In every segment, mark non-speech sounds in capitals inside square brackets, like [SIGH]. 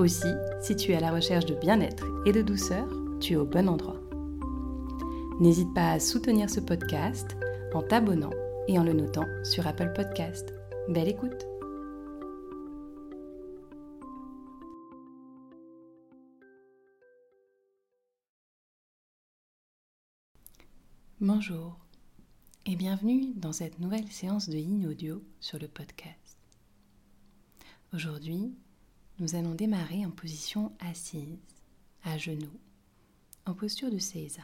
Aussi, si tu es à la recherche de bien-être et de douceur, tu es au bon endroit. N'hésite pas à soutenir ce podcast en t'abonnant et en le notant sur Apple Podcast. Belle écoute Bonjour et bienvenue dans cette nouvelle séance de Yin Audio sur le podcast. Aujourd'hui, nous allons démarrer en position assise, à genoux, en posture de Seiza.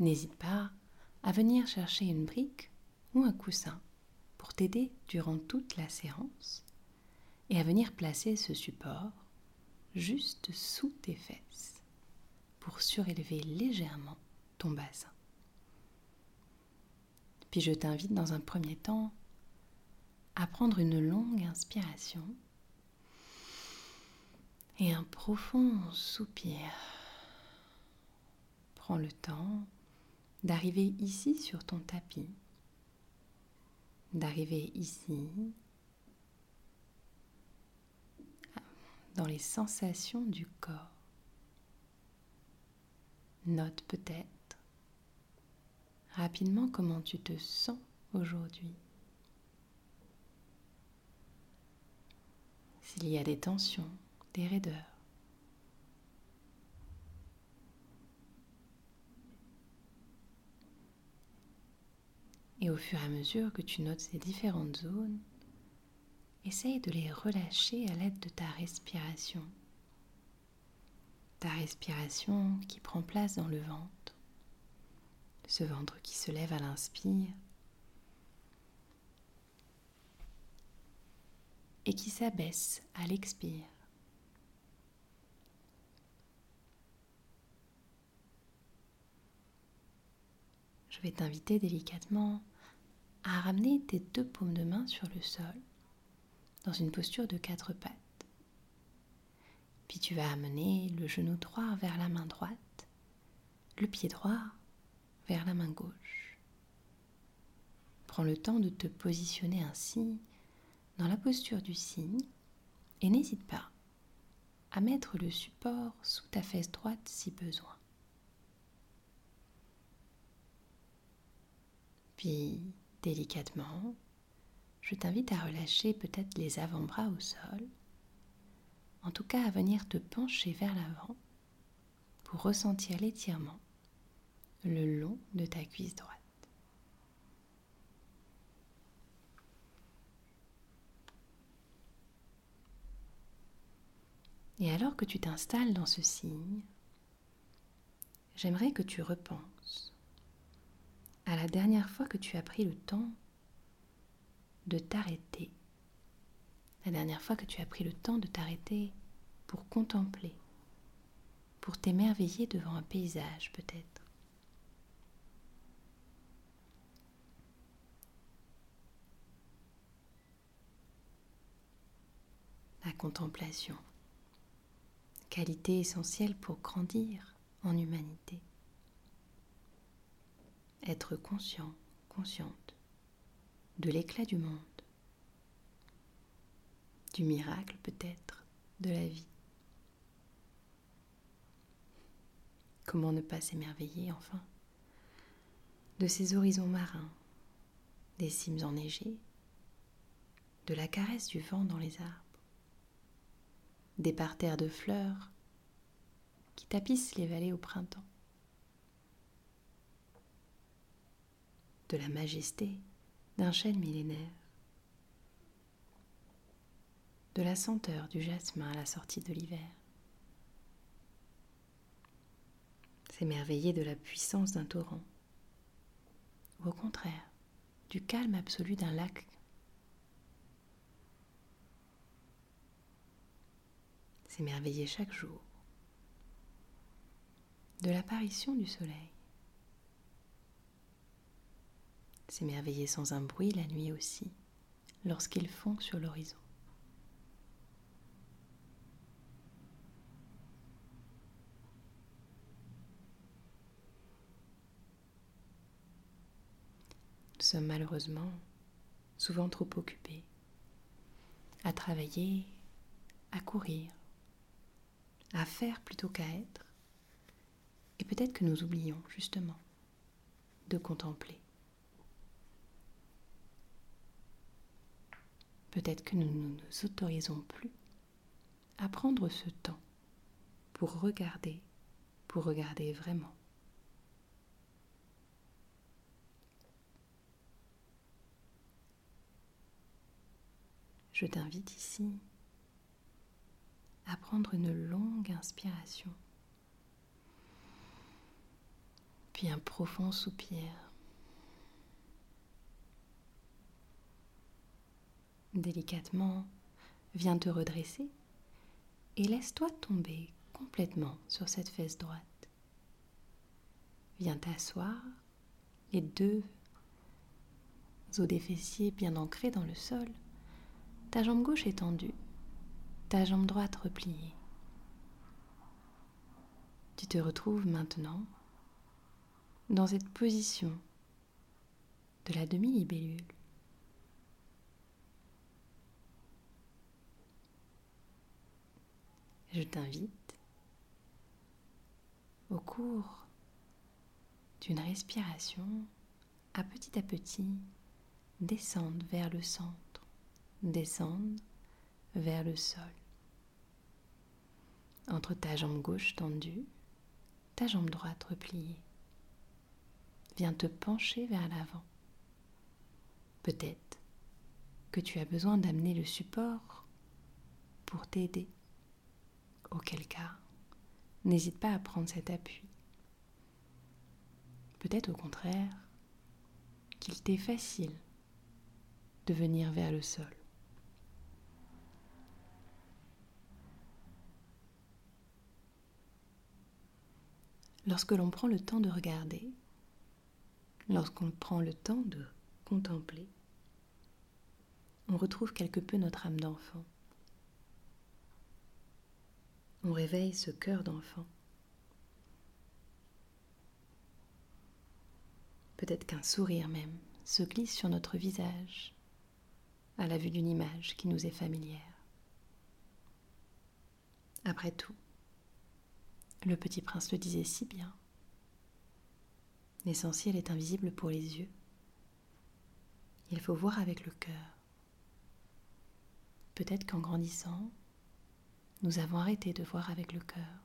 N'hésite pas à venir chercher une brique ou un coussin pour t'aider durant toute la séance et à venir placer ce support juste sous tes fesses pour surélever légèrement ton bassin. Puis je t'invite dans un premier temps à prendre une longue inspiration et un profond soupir. Prends le temps d'arriver ici sur ton tapis, d'arriver ici dans les sensations du corps. Note peut-être rapidement comment tu te sens aujourd'hui. S'il y a des tensions, des raideurs. Et au fur et à mesure que tu notes ces différentes zones, essaye de les relâcher à l'aide de ta respiration. Ta respiration qui prend place dans le ventre. Ce ventre qui se lève à l'inspire et qui s'abaisse à l'expire. Je vais t'inviter délicatement à ramener tes deux paumes de main sur le sol dans une posture de quatre pattes. Puis tu vas amener le genou droit vers la main droite, le pied droit vers la main gauche. Prends le temps de te positionner ainsi dans la posture du signe et n'hésite pas à mettre le support sous ta fesse droite si besoin. Puis, délicatement, je t'invite à relâcher peut-être les avant-bras au sol, en tout cas à venir te pencher vers l'avant pour ressentir l'étirement le long de ta cuisse droite. Et alors que tu t'installes dans ce signe, j'aimerais que tu repenses à la dernière fois que tu as pris le temps de t'arrêter, la dernière fois que tu as pris le temps de t'arrêter pour contempler, pour t'émerveiller devant un paysage peut-être. La contemplation, qualité essentielle pour grandir en humanité être conscient, consciente de l'éclat du monde, du miracle peut-être de la vie. Comment ne pas s'émerveiller enfin de ces horizons marins, des cimes enneigées, de la caresse du vent dans les arbres, des parterres de fleurs qui tapissent les vallées au printemps. De la majesté d'un chêne millénaire, de la senteur du jasmin à la sortie de l'hiver, s'émerveiller de la puissance d'un torrent, ou au contraire, du calme absolu d'un lac, s'émerveiller chaque jour de l'apparition du soleil, s'émerveiller sans un bruit la nuit aussi, lorsqu'il fond sur l'horizon. Nous sommes malheureusement souvent trop occupés à travailler, à courir, à faire plutôt qu'à être. Et peut-être que nous oublions justement de contempler. Peut-être que nous ne nous autorisons plus à prendre ce temps pour regarder, pour regarder vraiment. Je t'invite ici à prendre une longue inspiration, puis un profond soupir. Délicatement, viens te redresser et laisse-toi tomber complètement sur cette fesse droite. Viens t'asseoir, les deux os des fessiers bien ancrés dans le sol ta jambe gauche étendue, ta jambe droite repliée. Tu te retrouves maintenant dans cette position de la demi-libellule. Je t'invite au cours d'une respiration à petit à petit descendre vers le centre descendre vers le sol. Entre ta jambe gauche tendue, ta jambe droite repliée. Viens te pencher vers l'avant. Peut-être que tu as besoin d'amener le support pour t'aider. Cas, n'hésite pas à prendre cet appui. Peut-être au contraire qu'il t'est facile de venir vers le sol. Lorsque l'on prend le temps de regarder, lorsqu'on prend le temps de contempler, on retrouve quelque peu notre âme d'enfant. On réveille ce cœur d'enfant. Peut-être qu'un sourire même se glisse sur notre visage à la vue d'une image qui nous est familière. Après tout, le petit prince le disait si bien. L'essentiel est invisible pour les yeux. Il faut voir avec le cœur. Peut-être qu'en grandissant, nous avons arrêté de voir avec le cœur,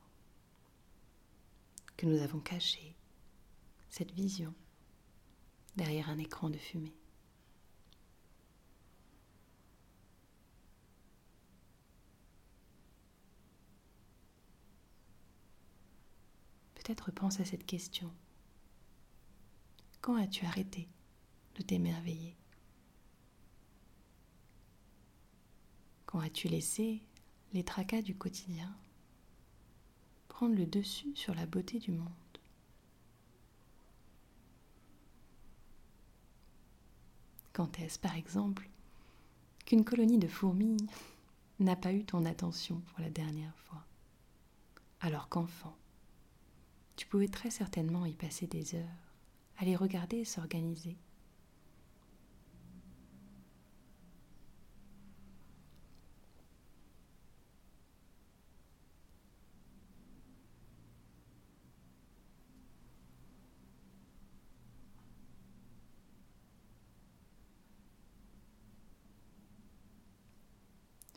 que nous avons caché cette vision derrière un écran de fumée. Peut-être pense à cette question. Quand as-tu arrêté de t'émerveiller? Quand as-tu laissé les tracas du quotidien prendre le dessus sur la beauté du monde Quand est-ce, par exemple, qu'une colonie de fourmis [LAUGHS] n'a pas eu ton attention pour la dernière fois? Alors qu'enfant, tu pouvais très certainement y passer des heures, les regarder et s'organiser.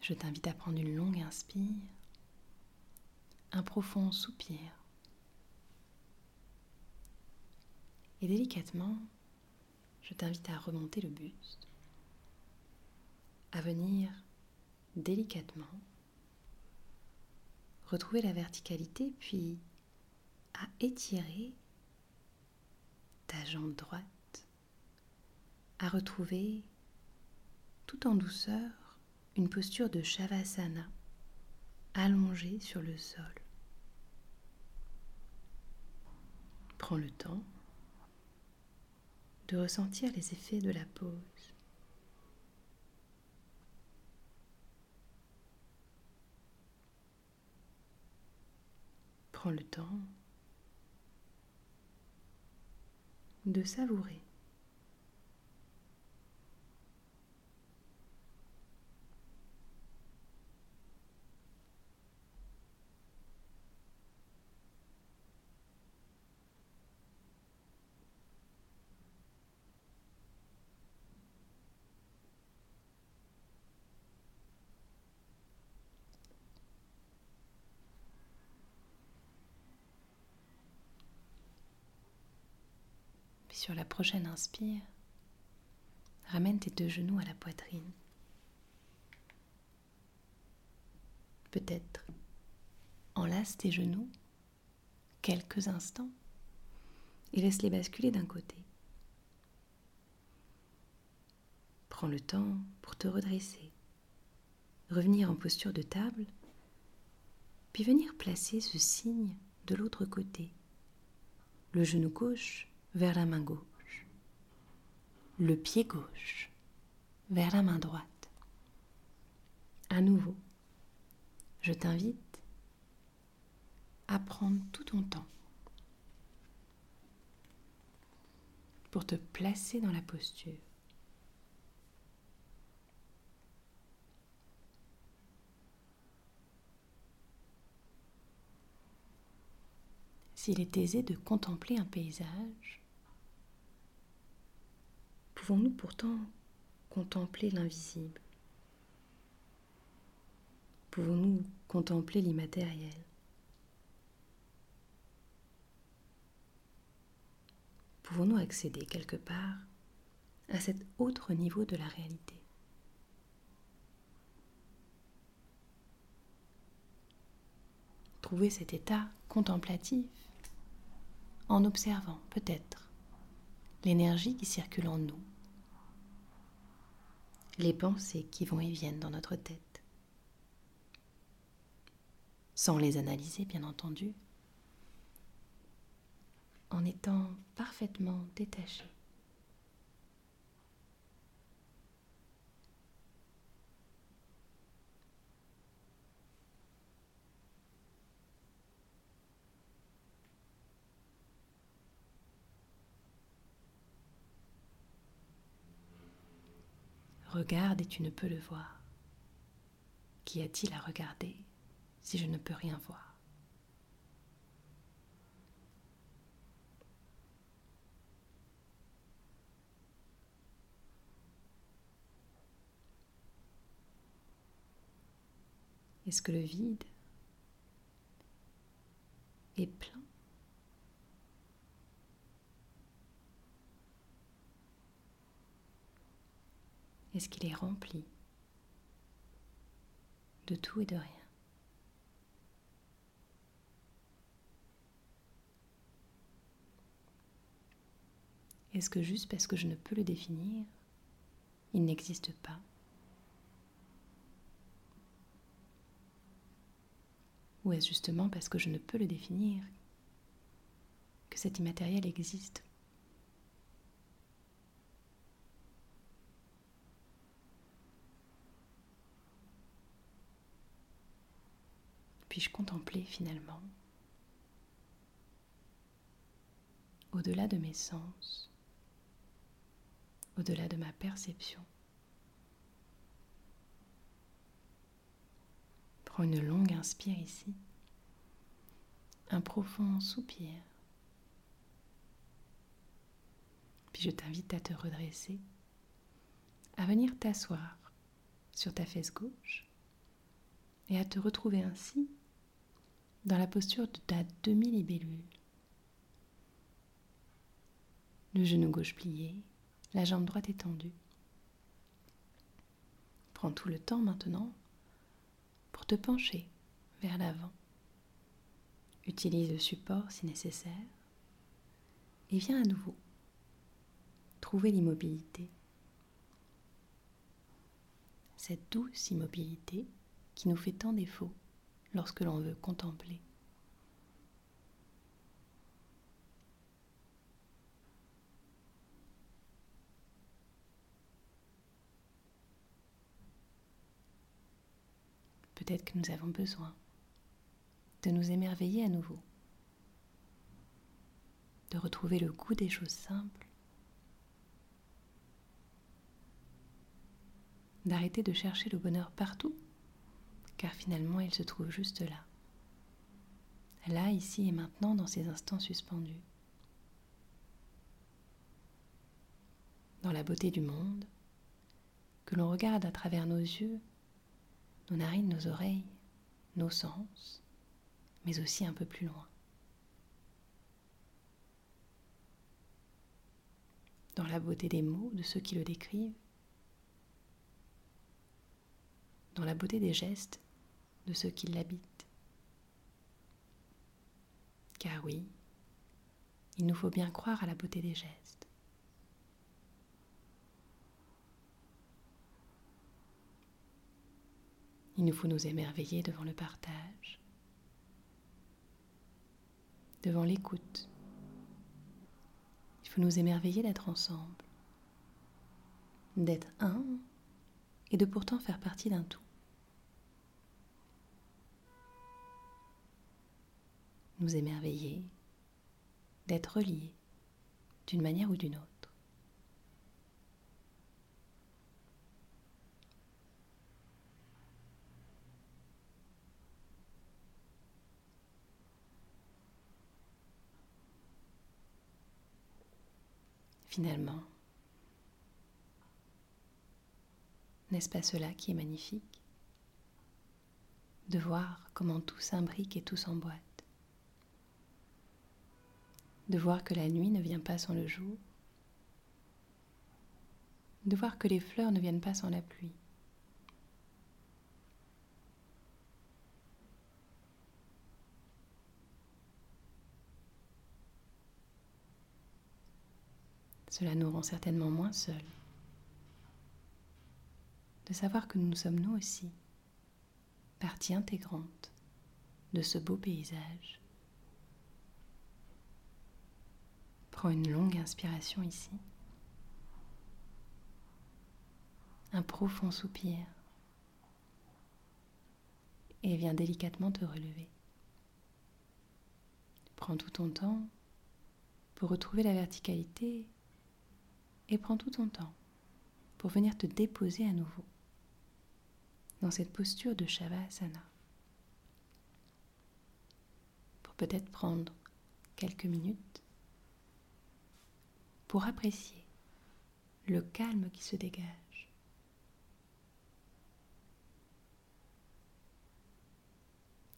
Je t'invite à prendre une longue inspire, un profond soupir. Et délicatement, je t'invite à remonter le buste, à venir délicatement retrouver la verticalité, puis à étirer ta jambe droite, à retrouver tout en douceur une posture de Shavasana, allongé sur le sol. Prends le temps de ressentir les effets de la pause. Prends le temps de savourer. Sur la prochaine inspire, ramène tes deux genoux à la poitrine. Peut-être enlace tes genoux quelques instants et laisse-les basculer d'un côté. Prends le temps pour te redresser, revenir en posture de table, puis venir placer ce signe de l'autre côté. Le genou gauche vers la main gauche, le pied gauche vers la main droite. À nouveau, je t'invite à prendre tout ton temps pour te placer dans la posture. S'il est aisé de contempler un paysage, pouvons-nous pourtant contempler l'invisible? Pouvons-nous contempler l'immatériel? Pouvons-nous accéder quelque part à cet autre niveau de la réalité? Trouver cet état contemplatif en observant peut-être l'énergie qui circule en nous les pensées qui vont et viennent dans notre tête. Sans les analyser, bien entendu, en étant parfaitement détaché. Regarde et tu ne peux le voir. Qu'y a-t-il à regarder si je ne peux rien voir? Est-ce que le vide est plein? Est-ce qu'il est rempli de tout et de rien Est-ce que juste parce que je ne peux le définir, il n'existe pas Ou est-ce justement parce que je ne peux le définir que cet immatériel existe puis-je contempler finalement, au-delà de mes sens, au-delà de ma perception. Prends une longue inspire ici, un profond soupir, puis je t'invite à te redresser, à venir t'asseoir sur ta fesse gauche et à te retrouver ainsi dans la posture de ta demi-libellule. Le genou gauche plié, la jambe droite étendue. Prends tout le temps maintenant pour te pencher vers l'avant. Utilise le support si nécessaire et viens à nouveau trouver l'immobilité. Cette douce immobilité qui nous fait tant défaut lorsque l'on veut contempler. Peut-être que nous avons besoin de nous émerveiller à nouveau, de retrouver le goût des choses simples, d'arrêter de chercher le bonheur partout, car finalement il se trouve juste là, là, ici et maintenant, dans ces instants suspendus, dans la beauté du monde, que l'on regarde à travers nos yeux, nos narines, nos oreilles, nos sens, mais aussi un peu plus loin. Dans la beauté des mots de ceux qui le décrivent, dans la beauté des gestes de ceux qui l'habitent. Car oui, il nous faut bien croire à la beauté des gestes. Il nous faut nous émerveiller devant le partage, devant l'écoute. Il faut nous émerveiller d'être ensemble, d'être un et de pourtant faire partie d'un tout. Nous émerveiller d'être reliés d'une manière ou d'une autre. Finalement, n'est-ce pas cela qui est magnifique? De voir comment tout s'imbrique et tout s'emboîte. De voir que la nuit ne vient pas sans le jour. De voir que les fleurs ne viennent pas sans la pluie. Cela nous rend certainement moins seuls. De savoir que nous sommes nous aussi partie intégrante de ce beau paysage. Prends une longue inspiration ici. Un profond soupir. Et viens délicatement te relever. Prends tout ton temps pour retrouver la verticalité et prends tout ton temps pour venir te déposer à nouveau dans cette posture de Shavasana. Pour peut-être prendre quelques minutes pour apprécier le calme qui se dégage.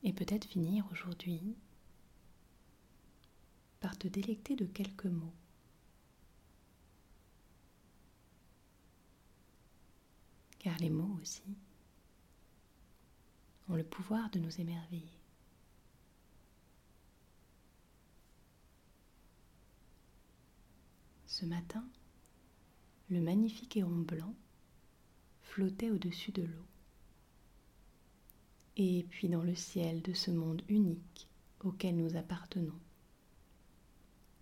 Et peut-être finir aujourd'hui par te délecter de quelques mots car les mots aussi ont le pouvoir de nous émerveiller. Ce matin, le magnifique héron blanc flottait au-dessus de l'eau. Et puis dans le ciel de ce monde unique auquel nous appartenons,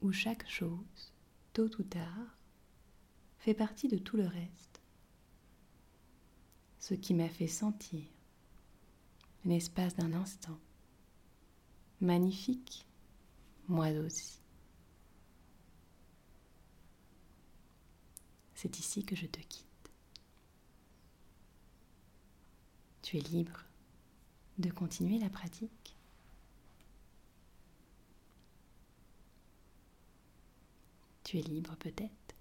où chaque chose, tôt ou tard, fait partie de tout le reste ce qui m'a fait sentir l'espace d'un instant. Magnifique, moi aussi. C'est ici que je te quitte. Tu es libre de continuer la pratique. Tu es libre peut-être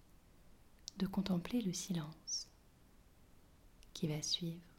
de contempler le silence qui va suivre.